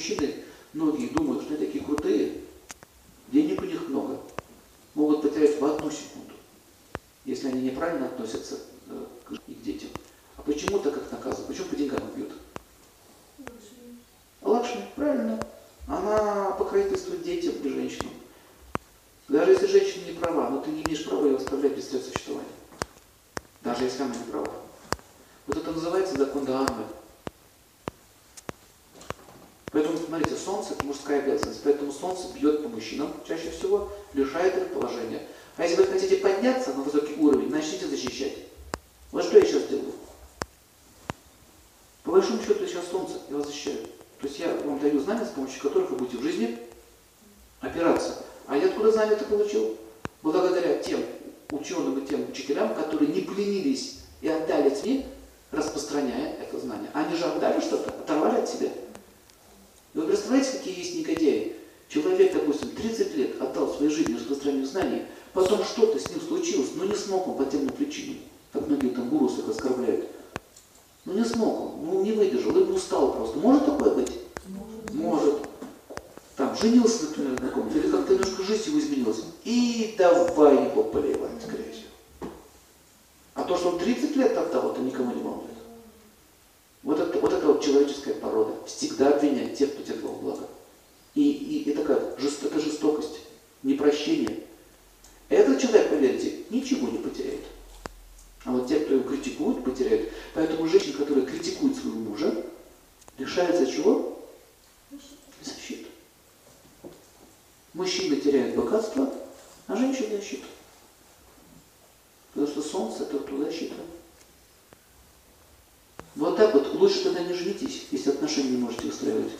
мужчины, многие думают, что они такие крутые, денег у них много, могут потерять в одну секунду, если они неправильно относятся э, к их детям. А почему так их наказывают? Почему по деньгам бьют? Лакшми, правильно. Она покровительствует детям и женщинам. Даже если женщина не права, но ты не имеешь права ее оставлять без средств существования. Даже если она не права. Вот это называется закон Дхармы. Поэтому, смотрите, солнце – это мужская обязанность. Поэтому солнце бьет по мужчинам чаще всего, лишает их положения. А если вы хотите подняться на высокий уровень, начните защищать. Вот что я сейчас делаю. По большому счету, сейчас солнце, я вас защищаю. То есть я вам даю знания, с помощью которых вы будете в жизни опираться. А я откуда знания это получил? Благодаря тем ученым и тем учителям, которые не поленились и отдали СМИ, распространяя это знание. Они же отдали что-то, оторвали от себя. Вы представляете, какие есть негодяи? Человек, допустим, 30 лет отдал своей жизни распространению знаний, потом что-то с ним случилось, но не смог он по тем причинам, как многие там гурусы их оскорбляют. Ну не смог он, ну не выдержал, либо устал просто. Может такое быть? Может. Может. Там женился, например, на ком-то, или как-то немножко жизнь его изменилась. И давай его поливать грязью. А то, что он 30 лет отдал, это никому не волнует. Вот это, вот это вот человеческая порода. Всегда обвинять тех, кто делал благо. И, и, и такая жест, это жестокость, непрощение. Этот человек, поверьте, ничего не потеряет. А вот те, кто его критикуют, потеряют. Поэтому женщина, которая критикует своего мужа, лишается чего? Защиты. Мужчины теряют богатство, а женщины защиту. Потому что солнце это туда защита. Вот так вот лучше тогда не женитесь, если отношения не можете устраивать.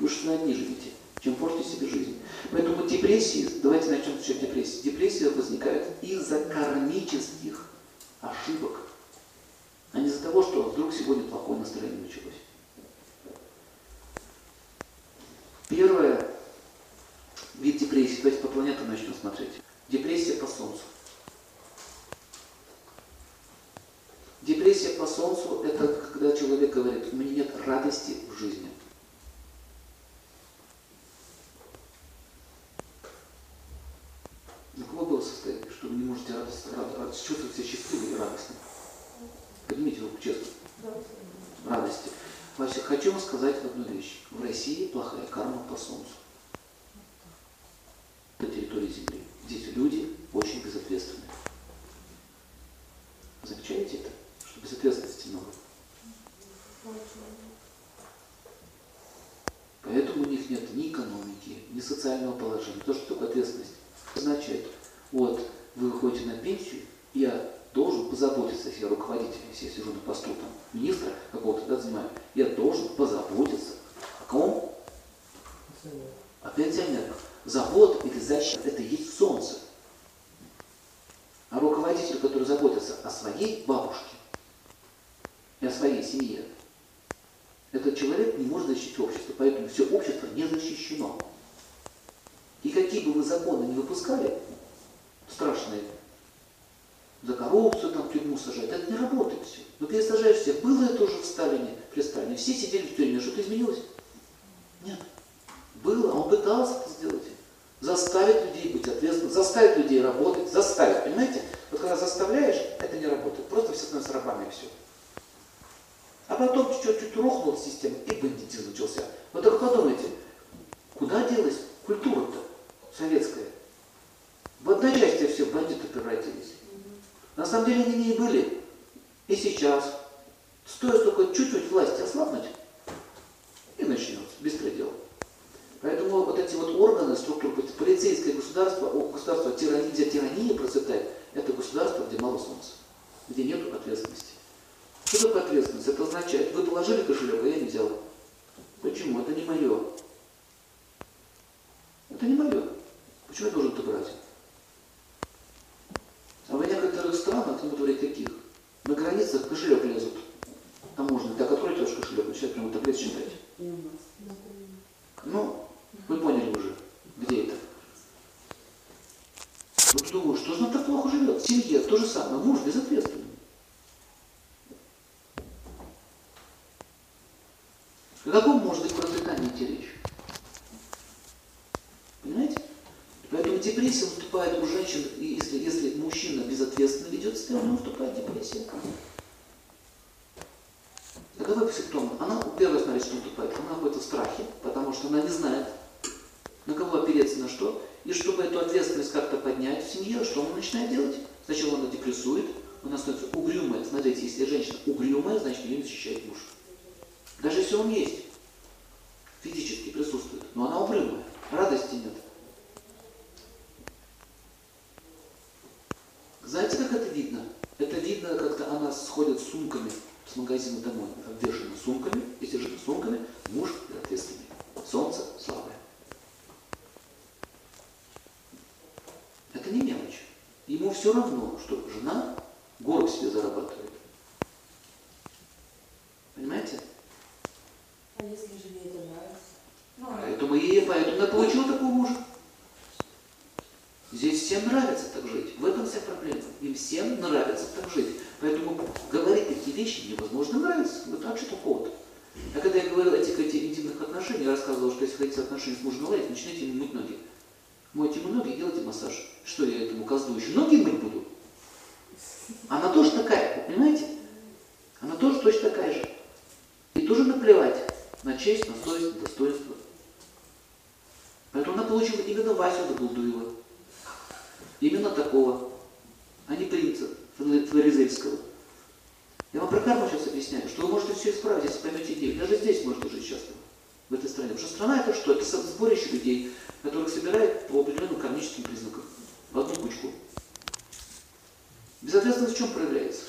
Лучше тогда не живите, чем портите себе жизнь. Поэтому депрессии, давайте начнем с депрессии. Депрессия возникает из-за кармических ошибок, а не из-за того, что вдруг сегодня плохое настроение началось. Первое, вид депрессии, давайте по планетам начнем смотреть. Депрессия по Солнцу. Депрессия по Солнцу – это когда человек говорит, у меня нет радости в жизни. У кого было состояние, что вы не можете радость, рад, рад, чувствовать себя счастливым и радостным? Поднимите руку честно. Радости. Вася, хочу вам сказать одну вещь. В России плохая карма по Солнцу. На территории Земли. Здесь люди очень безответственные. Замечаете это? Что безответственности много. Них нет ни экономики, ни социального положения. То, что такое ответственность означает, вот вы выходите на пенсию, я должен позаботиться, если я руководитель, если я сижу на посту там, министра какого-то, да, занимаю, я должен позаботиться. О ком? О пенсионерах. Забота или защита – это есть солнце. А руководитель, который заботится о своей бабушке и о своей семье, человек не может защитить общество, поэтому все общество не защищено. И какие бы вы законы не выпускали, страшные, за коррупцию там в тюрьму сажать, это не работает все. Но пересажаешь всех. Было это уже в Сталине, при Сталине. Все сидели в тюрьме, что-то изменилось? Нет. Было, он пытался это сделать. Заставить людей быть ответственными, заставить людей работать, заставить, понимаете? Вот когда заставляешь, это не работает. Просто все становятся рабами и все. А потом чуть-чуть рухнула система, и бандитизм начался. Вот так как думаете, куда делась культура-то советская? О каком может быть процветании идти речь? Понимаете? Поэтому депрессия выступает у женщин, и если, если мужчина безответственно ведет себя, у него вступает депрессия. Каковы симптомы? Она, первое, смотрите, что выступает, она находится в страхе, потому что она не знает, на кого опереться, на что. И чтобы эту ответственность как-то поднять в семье, что она начинает делать? Сначала она депрессует, она становится угрюмая. Смотрите, если женщина угрюмая, значит ее не защищает муж. Даже если он есть, физически присутствует, но она угрюмая, радости нет. Знаете, как это видно? Это видно, когда она сходит с сумками с магазина домой, обвешена сумками, если же сумками, муж ответственный. Солнце слабое. Это не мелочь. Ему все равно, что жена город себе зарабатывает. Понимаете? А если жене это нравится? Ну, Поэтому, и, поэтому она получила такого мужа. Здесь всем нравится так жить. В этом вся проблема. Им всем нравится так жить. Поэтому говорить такие вещи невозможно нравится. Вот так что такого-то. А когда я говорил о этих, этих интимных отношениях, я рассказывал, что если хотите отношения с мужем наладить, начинайте ему мыть ноги. Мойте ему ноги и делайте массаж. Что я этому козлу еще ноги мыть буду? Она тоже такая, вы понимаете? Она тоже точно такая же. И тоже наплевать на честь, на совесть, на достоинство. Поэтому она получила именно Васю Дабулдуева. Именно такого, а не принца Флоризельского. Я вам про карму сейчас объясняю, что вы можете все исправить, если поймете идею. Даже здесь можете жить счастливо, в этой стране. Потому что страна это что? Это сборище людей, которых собирает по определенным кармическим признакам в одну кучку. Безответственность в чем проявляется?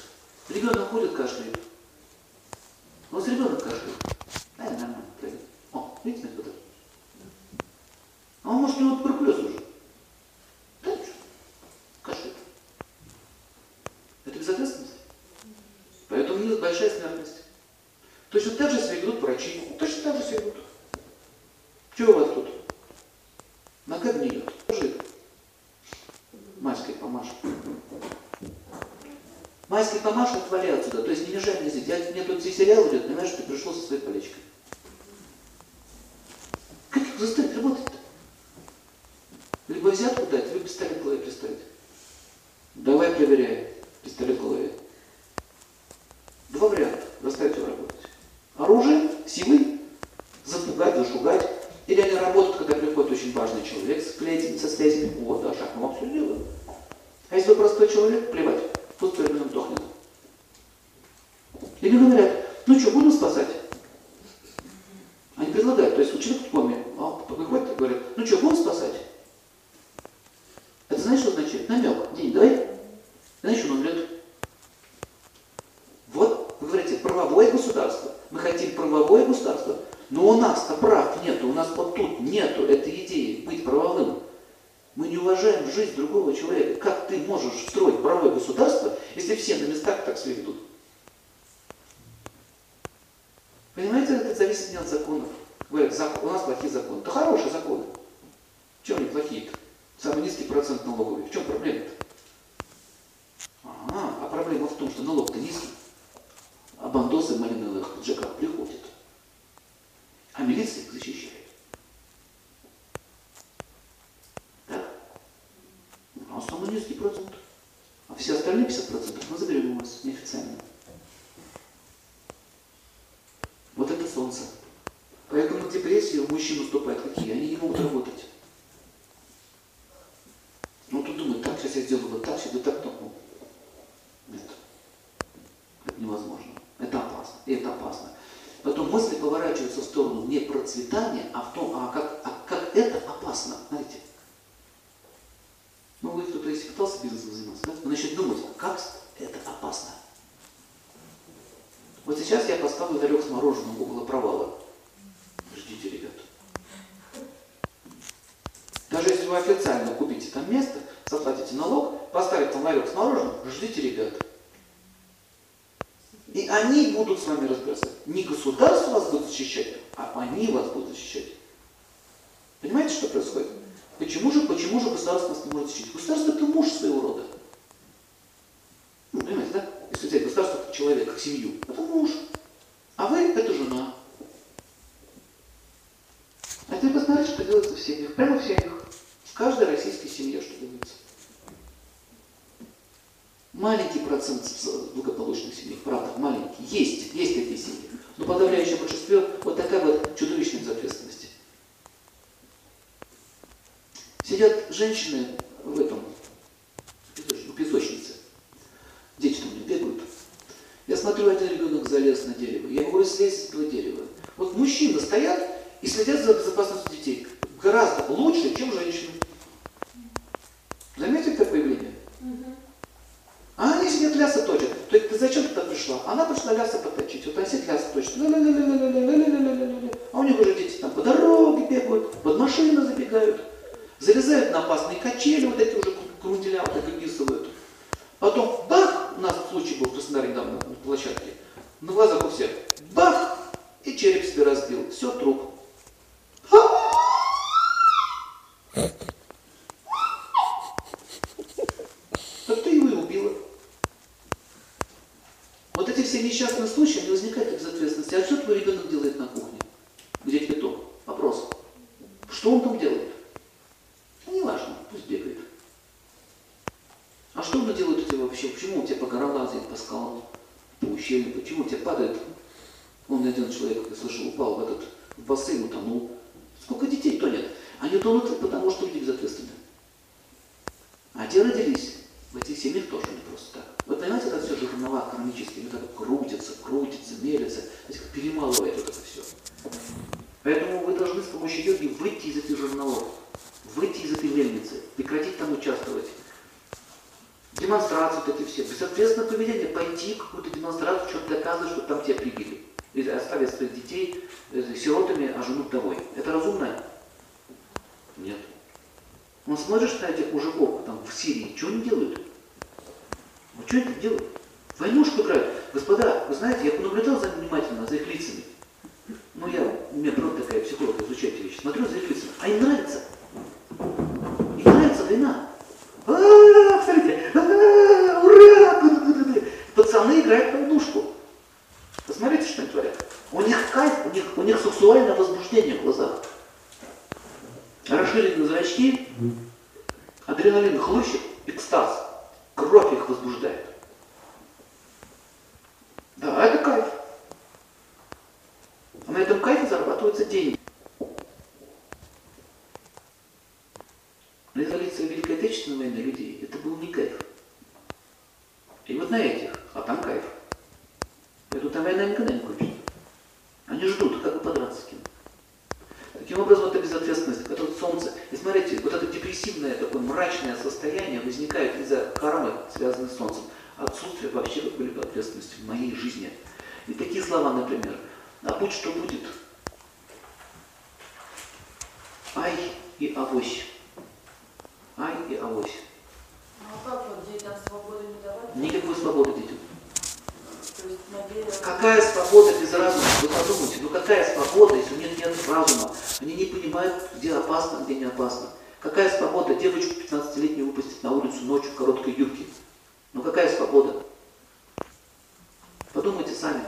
Ребенок ходит, кашляет. У вас ребенок кашляет. Пройдет. О, видите, метод? А он может у него туберкулез уже. Да, ничего. Кашляет. Это безответственность. Поэтому у них большая смертность. Точно так же себя ведут врачи. Точно так же себя ведут. Что у вас тут? Нога гниет. Скажи. Майской помашь. Майской помашь, отвали отсюда. То есть не мешай мне здесь. Я, мне тут здесь сериал идет, понимаешь, ты пришел со своей полечкой. Как их заставить работать-то? Либо взятку дать, либо пистолет в голове приставить. Давай проверяем. Пистолет в голове. Два варианта. Заставить его работать. Оружие, силой, запугать, зашугать. Или они работают, когда приходит очень важный человек с клейтами, со связями. Вот, да, шаг, мы вам все делаем. А если вы простой человек, плевать, пусть перед дохнет. Или говорят, ну что, будем спасать? Они предлагают, то есть человек в коме, а выходит и говорит, ну что, будем спасать? Это знаешь, что означает? Намек. День, давай. Знаешь, он умрет. Вот, вы говорите, правовое государство. Мы хотим правовое государство. Но у нас-то прав нету, у нас вот тут нету этой идеи быть правовым. Мы не уважаем жизнь другого человека. Как ты можешь строить правовое государство, если все на местах так себя ведут? Понимаете, это зависит не от законов. Говорят, у нас плохие законы. Да хорошие законы. В чем они плохие-то? Самый низкий процент налоговый. В чем проблема-то? А, а проблема в том, что налог-то низкий. А бандосы малиновых Джека приходят. А милиция их защищает. Так? А самый низкий процент. А все остальные 50% мы заберем у вас неофициально. Вот это солнце. Поэтому депрессии у мужчин наступает какие? Они не могут работать. Ну, тут думают, так, сейчас я сделаю вот так, сейчас вот так, так. Нет. Это невозможно. Это опасно. И это опасно. Потом мысли поворачиваются в сторону не процветания, а в том, а как, а как это опасно. Знаете? Ну, вы кто-то если пытался бизнесом заниматься, да? Вы начнете думать, как это опасно. Вот сейчас я поставлю ларек с мороженым около провала. Ждите, ребят. Даже если вы официально купите там место, заплатите налог, поставите там ларек с мороженым, ждите, ребят. И они будут с вами разбираться. Не государство вас будет защищать, а они вас будут защищать. Понимаете, что происходит? Почему же, почему же государство нас не может защитить? Государство это муж своего рода. Ну, понимаете, да? Если взять государство как человека, как семью, это муж. А вы это жена. А теперь посмотрите, что делается в семьях. Прямо в семьях. В каждой российской семье что делается. Маленький процент благополучных семей, правда, маленький. Есть, есть такие семьи. Но подавляющее большинство вот такая вот чудовищная безответственность. Сидят женщины в этом, в песочнице. Дети там не бегают. Я смотрю, один ребенок залез на дерево. Я говорю, слезь с этого дерева. Вот мужчины стоят и следят за безопасностью детей. Гораздо лучше, чем женщины. Заметили? Сидят лясы точат. То есть ты зачем туда пришла? Она пришла лясы поточить. Вот они сидят лясы точат. А у них уже дети там по дороге бегают, под машины забегают, залезают на опасные качели, вот эти уже крунделя вот так выписывают. Потом бах, у нас случай был в Краснодаре недавно на площадке, на глазах у всех, бах, и череп себе разбил. Все, труп. Так ты его и убила. Вот эти все несчастные случаи, они возникают из ответственности. А что твой ребенок делает на кухне? Где кипяток? Вопрос. Что он там делает? Ну, не важно, пусть бегает. А что он делает у тебя вообще? Почему он тебя по горам лазит, по скалам, по ущелью? Почему у тебя падает? Он один человек, я слышал, упал в этот в бассейн, утонул. Сколько детей тонет? Они тонут, потому что люди безответственны. А те родились в этих семьях тоже не просто так. Вы понимаете, это все жернова кармические, вот это крутится, крутится, мелится, знаете, как перемалывает вот это все. Поэтому вы должны с помощью йоги выйти из этих жерновов, выйти из этой мельницы, прекратить там участвовать. Демонстрации вот эти все, безответственное поведение, пойти в какую-то демонстрацию, что-то доказывать, что там тебя прибили. Или оставить своих детей э, сиротами, а жену вдовой. Это разумно? Нет. Он смотришь этих мужиков там в Сирии, что они делают? Ну что они делают? Войнушку играют. Господа, вы знаете, я понаблюдал за внимательно, за их лицами. Ну, я, у меня природа такая, психолог, изучать вещи. Смотрю за их лицами. А им нравится. Им нравится война. А, смотрите, а, ура! Пацаны играют в войнушку. Посмотрите, что они творят. У них кайф, у них, у них сексуальное возбуждение в глазах. Расширенные зрачки, адреналин хлыщет, экстаз. Кровь их возбуждает. Да, это кайф. А на этом кайфе зарабатываются деньги. На изоляции Великой Отечественной войны людей это был не кайф. И вот на этих, а там кайф. Поэтому там война никогда не кончится. Они ждут, как бы подраться с кем. Таким образом, это вот солнце. И смотрите, вот это депрессивное, такое мрачное состояние возникает из-за кармы, связанной с солнцем. Отсутствие вообще какой-либо ответственности в моей жизни. И такие слова, например, а будь что будет. Ай и авось. Ай и авось. А как вот детям свободу не давать? Никакой свободы детям. Какая свобода без разума? Вы подумайте, ну какая свобода, если у них нет разума? Они не понимают, где опасно, где не опасно. Какая свобода девочку 15-летнюю выпустить на улицу ночью в короткой юбке? Ну какая свобода? Подумайте сами.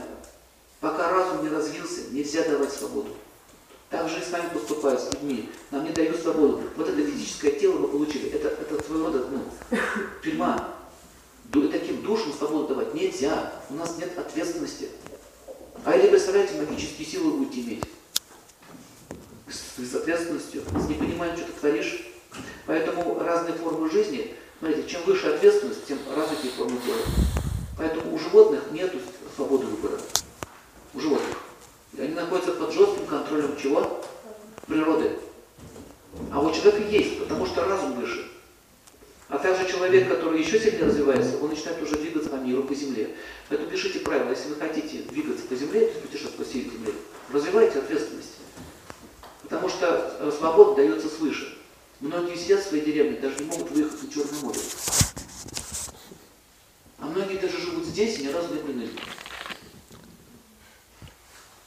Пока разум не развился, нельзя давать свободу. Так же и с нами поступают с людьми. Нам не дают свободу. Вот это физическое тело мы получили. Это, это своего рода ну, тюрьма. Ду- таким душам свободу давать нельзя. У нас нет ответственности. А или, представляете, магические силы будете иметь. С, ответственностью. С непониманием, что ты творишь. Поэтому разные формы жизни, смотрите, чем выше ответственность, тем развитые формы тела. Поэтому у животных нет свободы выбора. У животных. Они находятся под жестким контролем чего? Природы. А у человека есть, потому что разум выше. А также человек, который еще сильнее развивается, он начинает уже двигаться по миру, по земле. Поэтому пишите правила, если вы хотите двигаться по земле, то есть путешествовать по всей земле, развивайте ответственность. Потому что э, свобода дается свыше. Многие сидят в своей деревне, даже не могут выехать на Черное море. А многие даже живут здесь и ни разу не были.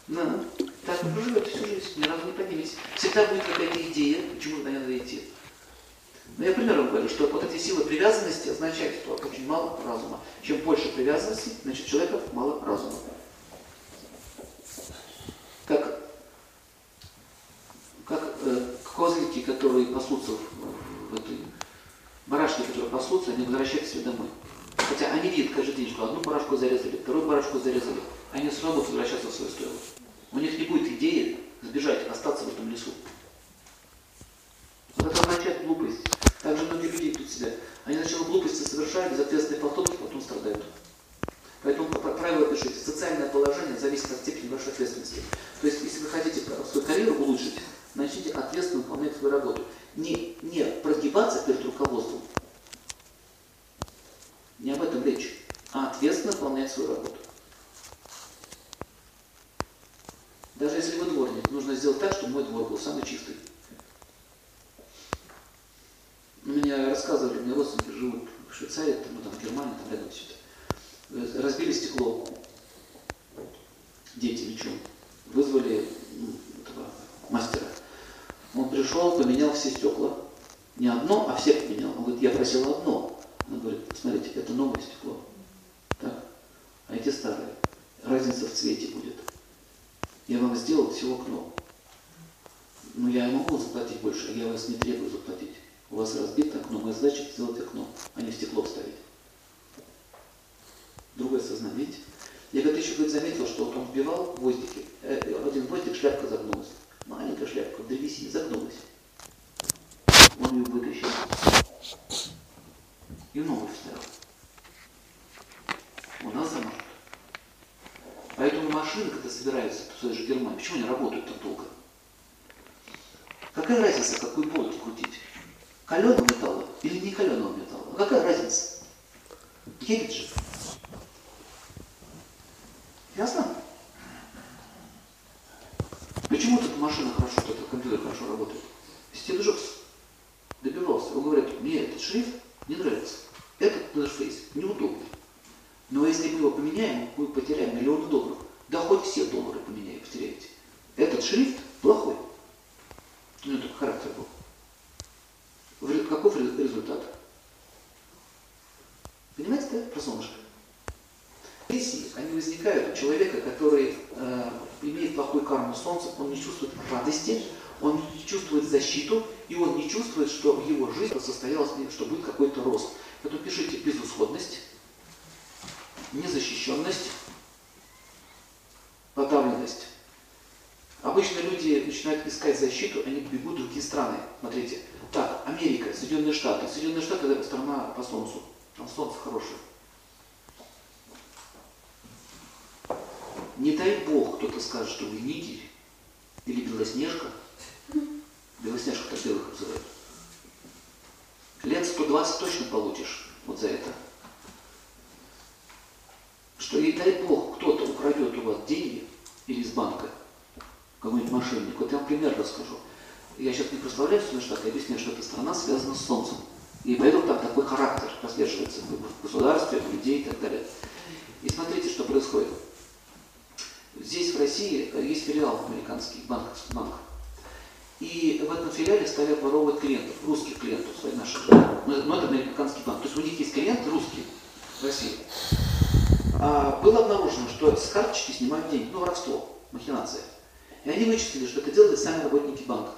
Да. Так вы живете всю жизнь, ни разу не подниметесь. Всегда будет какая-то идея, почему надо идти. Но я примером говорю, что вот эти силы привязанности означают, что очень мало разума. Чем больше привязанности, значит человека мало разума. Как, как э, козлики, которые пасутся в, в этой барашки, которые пасутся, они возвращаются себе домой. Хотя они видят каждый день, что одну барашку зарезали, вторую барашку зарезали. Они будут возвращаться в свое стойло. У них не будет идеи сбежать, остаться в этом лесу. Вот это означает глупость. Также многие люди идут себя. Они сначала глупости совершают, безответственные поступки, потом страдают. Поэтому правило пишите, социальное положение степени вашей ответственности. То есть, если вы хотите свою карьеру улучшить, начните ответственно выполнять свою работу. Не, не прогибаться перед руководством. Не об этом речь, а ответственно выполнять свою работу. Даже если вы дворник, нужно сделать так, чтобы мой двор был самый чистый. У меня рассказывали, мне родственники живут в Швейцарии, там, ну, там, в Германии, там рядом все это. Разбили стекло. Дети мечом. Вызвали ну, этого мастера. Он пришел, поменял все стекла. Не одно, а все поменял. Он говорит, я просил одно. Он говорит, смотрите, это новое стекло. Так? А эти старые. Разница в цвете будет. Я вам сделал всего окно. Но я могу заплатить больше, я вас не требую заплатить. У вас разбито окно, моя задача сделать окно, а не стекло вставить. Другое сознание, видите? Я говорит, еще говорит, заметил, что вот он вбивал гвоздики. Э, один гвоздик, шляпка загнулась. Маленькая шляпка в древесине загнулась. Он ее вытащил. И новую вставил. У нас замажут. Поэтому машины, когда собираются в той же Германии, почему они работают так долго? Какая разница, какой болт крутить? Каленого металла или не каленого металла? А какая разница? Едет же. Ясно? Почему тут машина хорошо, этот компьютер хорошо работает? Стив Джобс добивался. Он говорит, мне этот шрифт не нравится. Этот интерфейс неудобный. Но если мы его поменяем, мы потеряем миллионы долларов. Да хоть все доллары поменяем, потеряете. Этот шрифт плохой. У него такой характер был. Каков результат? Понимаете, да, про солнышко? Депрессии, они возникают у человека, который э, имеет плохой карму солнца, он не чувствует радости, он не чувствует защиту, и он не чувствует, что в его жизни состоялось, что будет какой-то рост. Поэтому пишите безысходность, незащищенность, подавленность. Обычно люди начинают искать защиту, они бегут в другие страны. Смотрите, так, Америка, Соединенные Штаты. Соединенные Штаты это страна по солнцу. Там солнце хорошее. Не дай бог кто-то скажет, что вы нигерь или белоснежка. Белоснежка так белых называют. Лет 120 точно получишь вот за это. Что не дай бог кто-то украдет у вас деньги или из банка, какой-нибудь мошенник. Вот я вам пример расскажу. Я сейчас не прославляю Соединенные Штаты, я объясняю, что эта страна связана с Солнцем. И поэтому там такой характер прослеживается в государстве, в людей и так далее. И смотрите, что происходит. Здесь, в России, есть филиал американский, банк, банк. И в этом филиале стали обворовывать клиентов, русских клиентов, своих наших. Но это американский банк. То есть у них есть клиенты русские в России. А было обнаружено, что с карточки снимают деньги, ну, воровство, махинация. И они вычислили, что это делали сами работники банка.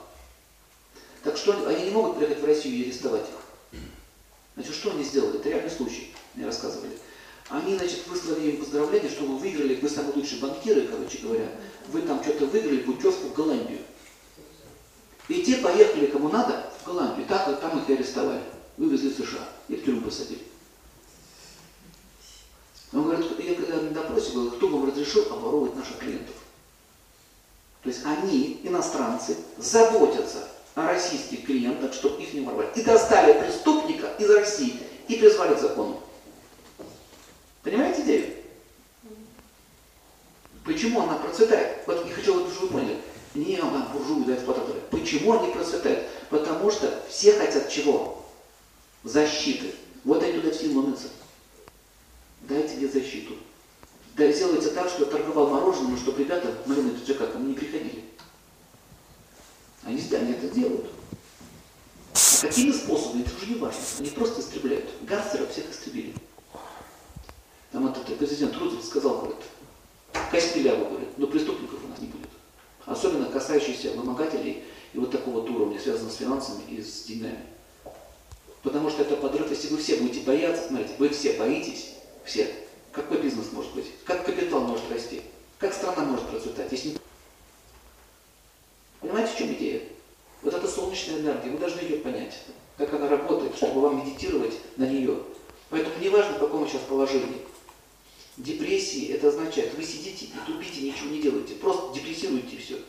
Так что они не могут приехать в Россию и арестовать их. Значит, что они сделали? Это реальный случай, мне рассказывали. Они, значит, выслали им поздравления, что вы выиграли, вы самые лучшие банкиры, короче говоря, вы там что-то выиграли, путевку в Голландию. И те поехали, кому надо, в Голландию. Так, там их и арестовали. Вывезли в США и в тюрьму посадили. Он говорит, я когда на допросе говорю, кто вам разрешил обворовывать наших клиентов? То есть они, иностранцы, заботятся о российских клиентах, чтобы их не воровали. И достали преступника из России и призвали к закону. Понимаете идею? Почему она процветает? Вот я хочу, чтобы вы поняли. Не она буржуи, да, эксплуататоры. Почему они процветают? Потому что все хотят чего? Защиты. Вот они туда все ломятся. Дайте мне защиту. Да сделайте так, что я торговал мороженым, чтобы ребята, малиновый пиджака, ко мне не приходили. Они, они это делают. А какими способами, это уже не важно. Они просто истребляют. Гангстеров всех истребили. Там этот президент Рузвельт сказал, говорит, Костеляву, говорит, но преступников у нас не будет. Особенно касающиеся вымогателей и вот такого вот уровня, связанного с финансами и с деньгами. Потому что это подрыв, если вы все будете бояться, смотрите, вы все боитесь, все. Какой бизнес может быть? Как капитал может расти? Как страна может процветать? Если... Понимаете, в чем идея? Вот эта солнечная энергия, вы должны ее понять, как она работает, чтобы вам медитировать на нее. Поэтому не важно, в каком сейчас положении. Депрессии это означает, вы сидите и тупите, ничего не делаете, просто депрессируете все.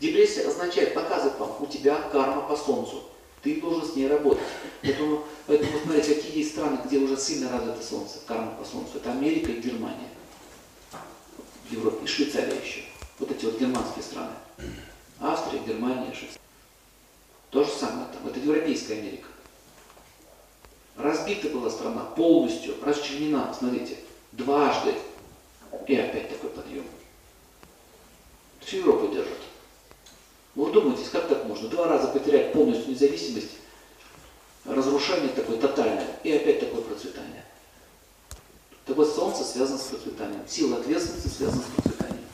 Депрессия означает, показывает вам, у тебя карма по солнцу, ты должен с ней работать. Поэтому, поэтому смотрите, какие есть страны, где уже сильно развито солнце, карма по солнцу. Это Америка и Германия. В Европе, и Швейцария еще. Вот эти вот германские страны. Австрия, Германия, Швейцария. То же самое там, это Европейская Америка. Разбита была страна полностью, расчленена, смотрите, дважды. И опять такой подъем. Всю Европу держат. Вы думаете, как так можно? Два раза потерять полностью независимость, разрушение такое тотальное, и опять такое процветание. Так вот, Солнце связано с процветанием. Сила ответственности связана с процветанием.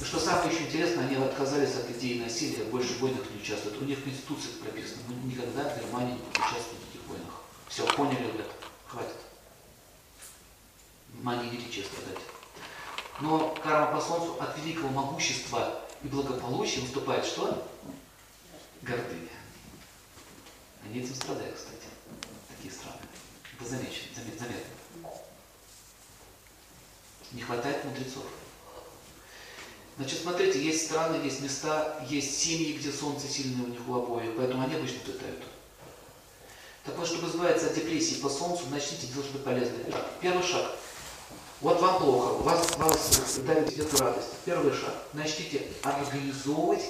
И что самое еще интересное, они отказались от идеи насилия, больше в войнах не участвуют. У них в Конституции прописано, мы никогда в Германии не участвуем в таких войнах. Все, поняли, ребят, хватит. Внимание, идите честно дать. Но карма по солнцу от великого могущества и благополучия выступает что? Гордыня. Они этим страдают, кстати, такие страны. Это замечено, замет, заметно. Не хватает мудрецов. Значит, смотрите, есть страны, есть места, есть семьи, где солнце сильное у них у обоих, поэтому они обычно летают. Так вот, чтобы избавиться от депрессии по солнцу, начните делать что-то полезное. Первый шаг – вот вам плохо, у вас, вас давит где-то радость. Первый шаг. Начните организовывать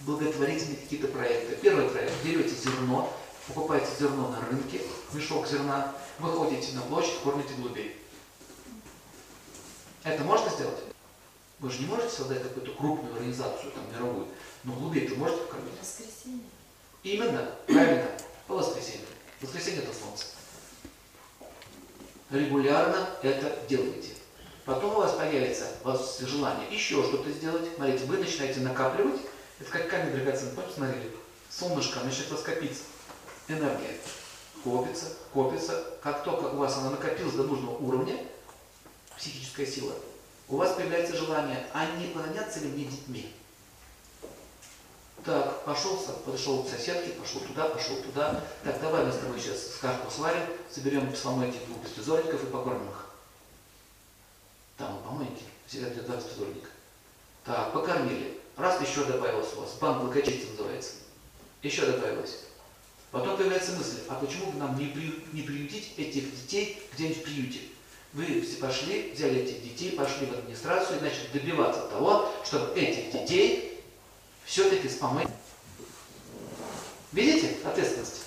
благотворительные какие-то проекты. Первый проект. Берете зерно, покупаете зерно на рынке, мешок зерна, выходите на площадь, кормите голубей. Это можно сделать? Вы же не можете создать какую-то крупную организацию, там, мировую, но голубей вы можете покормить? Воскресенье. Именно, правильно, по воскресенье. Воскресенье это солнце. Регулярно это делайте. Потом у вас появится вас желание еще что-то сделать. Смотрите, вы начинаете накапливать. Это как камень драгоценный. Помните, смотрели? Солнышко начинает раскопиться. Энергия копится, копится. Как только у вас она накопилась до нужного уровня, психическая сила, у вас появляется желание, а не поклоняться ли мне детьми? Так, пошел, подошел к соседке, пошел туда, пошел туда. Так, давай мы с тобой сейчас сказку сварим, соберем с мамой этих двух беспризорников и покормим их. Там у помойки всегда для два беспризорника. Так, покормили. Раз еще добавилось у вас, банк благочестия называется. Еще добавилось. Потом появляется мысль, а почему бы нам не, при, не приютить этих детей где-нибудь в приюте? Вы все пошли, взяли этих детей, пошли в администрацию и начали добиваться того, чтобы этих детей все-таки с помойки. Видите ответственность?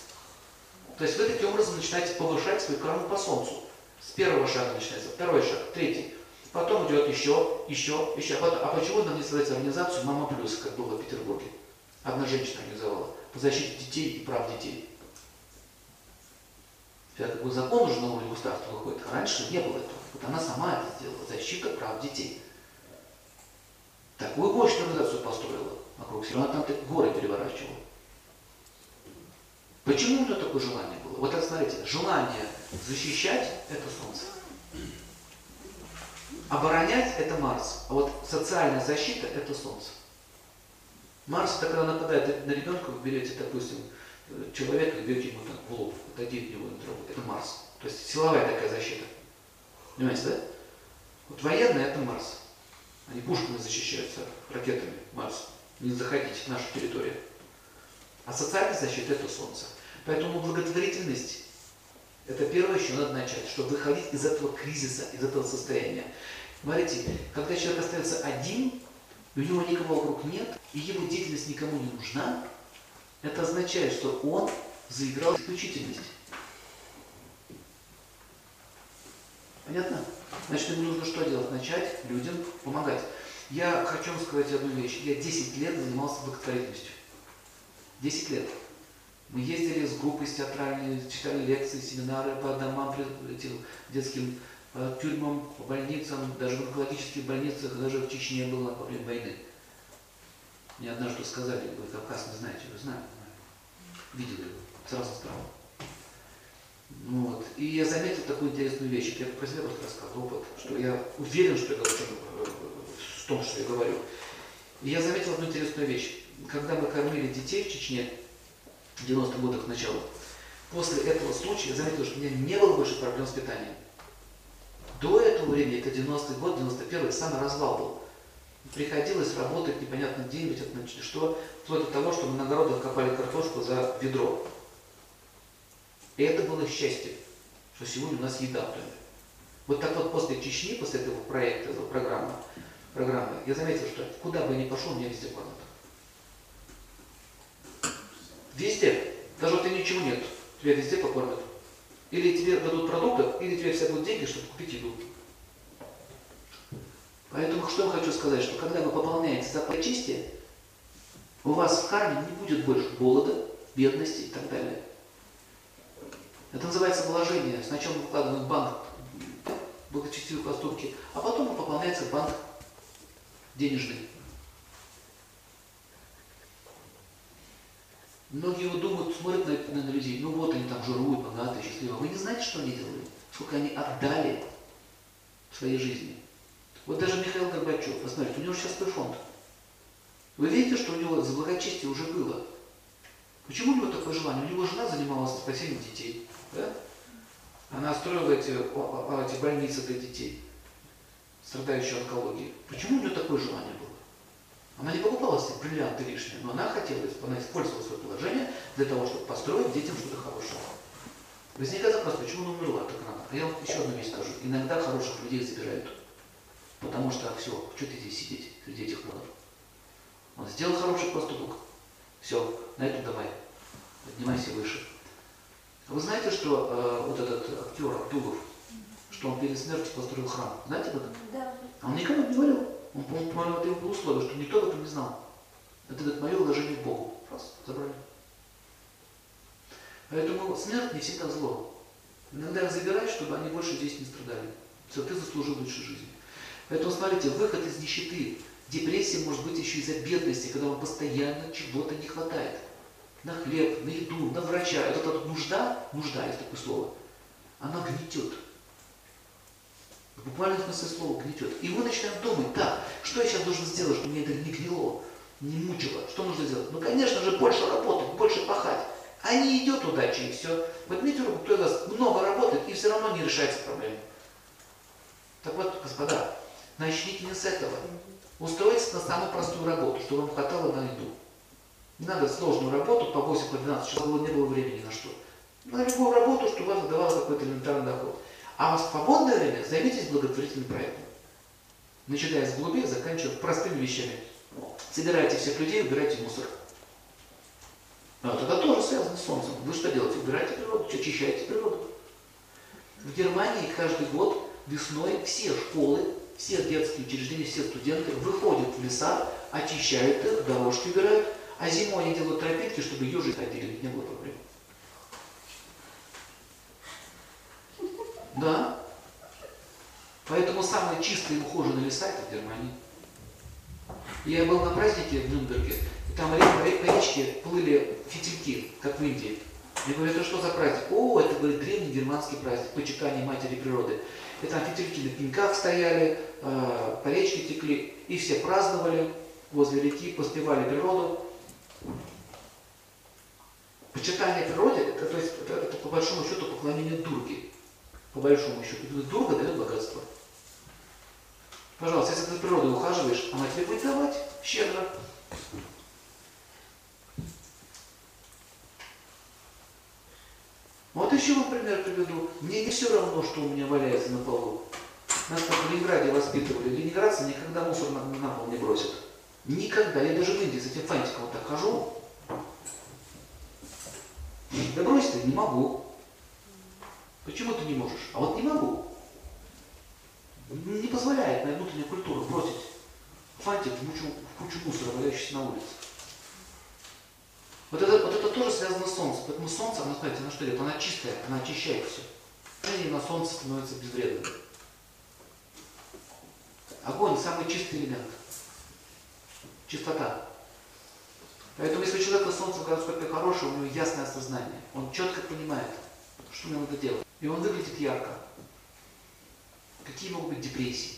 То есть вы таким образом начинаете повышать свою крону по солнцу. С первого шага начинается, второй шаг, третий. Потом идет еще, еще, еще. А почему нам не создать организацию «Мама плюс», как было в Петербурге? Одна женщина организовала по защите детей и прав детей. Это как бы закон уже уровне государства выходит. А раньше не было этого. Вот она сама это сделала. Защита прав детей. Такую мощную организацию построила вокруг себя. Она там горы переворачивала. Почему у нее такое желание было? Вот так смотрите, желание защищать – это солнце. Оборонять – это Марс, а вот социальная защита – это Солнце. Марс, это когда нападает на ребенка, вы берете, допустим, человека и бьете ему так в лоб, отойдите от него на траву. Это Марс. То есть силовая такая защита. Понимаете, да? Вот военная – это Марс. Они пушками защищаются, ракетами Марс. Не заходите в нашу территорию. А социальная защита – это Солнце. Поэтому благотворительность это первое, с чего надо начать, чтобы выходить из этого кризиса, из этого состояния. Смотрите, когда человек остается один, у него никого вокруг нет, и его деятельность никому не нужна, это означает, что он заиграл исключительность. Понятно? Значит, ему нужно что делать? Начать людям помогать. Я хочу вам сказать одну вещь. Я 10 лет занимался благотворительностью. 10 лет. Мы ездили с группой с театральной, читали лекции, семинары по домам, детским по тюрьмам, по больницам, даже в онкологических больницах, даже в Чечне было во время войны. Мне однажды сказали, вы Кавказ не знаете, вы знаете. видел его с разных сторон. Ну вот. И я заметил такую интересную вещь. Я про себя просто рассказывал опыт, что я уверен, что я говорю, э, в том, что я говорю. И я заметил одну интересную вещь. Когда мы кормили детей в Чечне, в 90-х годах начала, после этого случая я заметил, что у меня не было больше проблем с питанием. До этого времени, это 90-й год, 91-й, самый развал был. Приходилось работать непонятно где, ведь это что, вплоть до того, что мы на огородах копали картошку за ведро. И это было счастье, что сегодня у нас еда в доме. Вот так вот после Чечни, после этого проекта, этого программы, программы, я заметил, что куда бы я ни пошел, у меня везде кормят. Везде. Даже вот и ничего нет. Тебя везде покормят. Или тебе дадут продуктов, или тебе все дадут деньги, чтобы купить еду. Поэтому что я хочу сказать, что когда вы пополняете запас чистия, у вас в карме не будет больше голода, бедности и так далее. Это называется вложение. Сначала мы вкладываем в банк благочестивые поступки, а потом пополняется банк денежный. Многие вот думают, смотрят на, на, на людей, ну вот они там жируют, богатые, счастливые. Вы не знаете, что они делали? Сколько они отдали в своей жизни. Вот даже Михаил Горбачев, вы смотрите, у него сейчас свой фонд. Вы видите, что у него за благочестие уже было. Почему у него такое желание? У него жена занималась спасением детей. Да? Она строила эти, эти больницы для детей, страдающих онкологией. Почему у нее такое желание было? Она не покупала себе бриллианты лишние, но она хотела, она использовала свое положение для того, чтобы построить детям что-то хорошее. Возникает вопрос, почему она умерла так рано? А я вам еще одну вещь скажу. Иногда хороших людей забирают. Потому что все, что ты здесь сидеть среди этих народов? Он сделал хороший поступок. Все, на этом давай. Поднимайся выше. Вы знаете, что э, вот этот актер Абдулов, что он перед смертью построил храм? Знаете об этом? Да. А он никому не говорил. Он, он, по-моему, это его условие, что никто об этом не знал. Это говорит, мое вложение в Богу. Раз, забрали. Поэтому смерть не всегда зло. Иногда их забирают, чтобы они больше здесь не страдали. Все, ты заслужил лучшей жизни. Поэтому смотрите, выход из нищеты. Депрессия может быть еще из-за бедности, когда вам постоянно чего-то не хватает. На хлеб, на еду, на врача. Это эта нужда, нужда, есть такое слово, она гнетет. В буквальном смысле слова гнетет. И мы начинаем думать, так, что я сейчас должен сделать, чтобы мне это не гнило, не мучило? Что нужно сделать? Ну, конечно же, больше работать, больше пахать. А не идет удача и все. Поднимите руку, кто из вас много работает и все равно не решается проблема. Так вот, господа, начните не с этого. Устроиться на самую простую работу, чтобы вам хватало на еду. Не надо сложную работу по 8 по 12 часов, не было времени на что. На любую работу, чтобы вас давало какой-то элементарный доход. А в свободное время займитесь благотворительным проектом. Начиная с глубин, заканчивая простыми вещами. Собирайте всех людей, убирайте мусор. Вот, это тоже связано с солнцем. Вы что делаете? Убираете природу, очищаете природу. В Германии каждый год весной все школы, все детские учреждения, все студенты выходят в леса, очищают их, дорожки убирают, а зимой они делают тропинки, чтобы ежи ходили, не было проблем. Да. Поэтому самые чистые и ухоженные леса это в Германии. Я был на празднике в Нюрнберге, и там в речке плыли фитильки, как в Индии. Я говорю, это что за праздник? О, это, говорит, древний германский праздник, почитание матери природы. И там фитильки на пеньках стояли, э, по речке текли, и все праздновали возле реки, поспевали природу. Почитание природы, это, то есть, это, это по большому счету поклонение Дурги по большому счету. Дорого дает богатство. Пожалуйста, если ты за природой ухаживаешь, она тебе будет давать щедро. Вот еще вам пример приведу. Мне не все равно, что у меня валяется на полу. Нас как в Ленинграде воспитывали. Ленинградцы никогда мусор на, на пол не бросят. Никогда. Я даже в Индии с этим фантиком вот так хожу. Да бросить-то не могу. Почему ты не можешь? А вот не могу. Не позволяет моя внутренняя культура бросить фантик в кучу, в кучу мусора, валяющийся на улице. Вот это, вот это тоже связано с солнцем. Поэтому солнце, оно, знаете, на что идет? Она чистая, она очищает все. И на солнце становится безвредным. Огонь – самый чистый элемент. Чистота. Поэтому если у человека солнце в гороскопе хорошее, у него ясное сознание. Он четко понимает, что ему надо делать. И он выглядит ярко. Какие могут быть депрессии?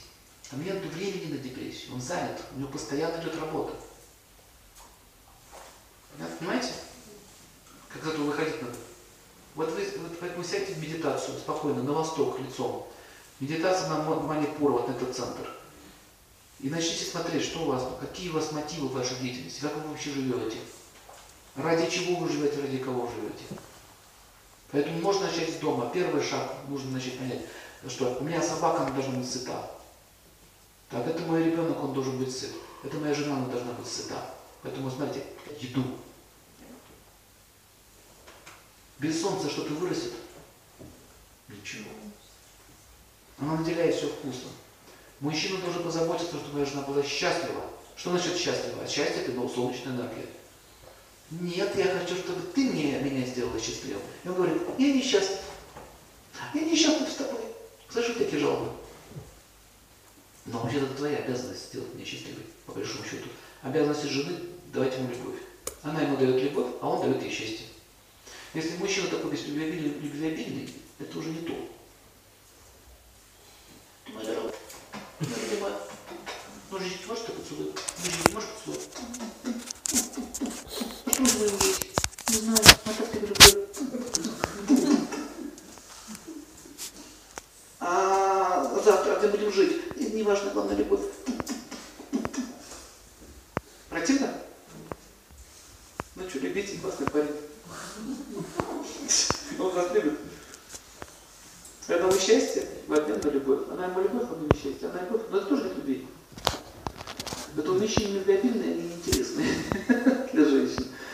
А нет времени на депрессию. Он занят, у него постоянно идет работа. Понимаете? Как этого выходить надо? Вот вы, вот поэтому сядьте в медитацию спокойно, на восток лицом. Медитация на ма- манипур, вот на этот центр. И начните смотреть, что у вас, какие у вас мотивы в вашей деятельности, как вы вообще живете. Ради чего вы живете, ради кого вы живете. Поэтому можно начать с дома. Первый шаг нужно начать понять, что у меня собака, она должна быть сыта. Так, это мой ребенок, он должен быть сыт. Это моя жена, она должна быть сыта. Поэтому, смотрите, еду. Без солнца что-то вырастет? Ничего. Она наделяет все вкусом. Мужчина должен позаботиться, чтобы моя жена была счастлива. Что значит счастлива? А счастье это ну, солнечная энергия. Нет, я хочу, чтобы ты мне, меня сделала счастливым. И он говорит, я несчастлив. Я несчастлив с тобой. Слышу такие жалобы. Но вообще-то твоя обязанность сделать меня счастливой, по большому счету. Обязанность жены давать ему любовь. Она ему дает любовь, а он дает ей счастье. Если мужчина такой любвеобильный, это уже не то.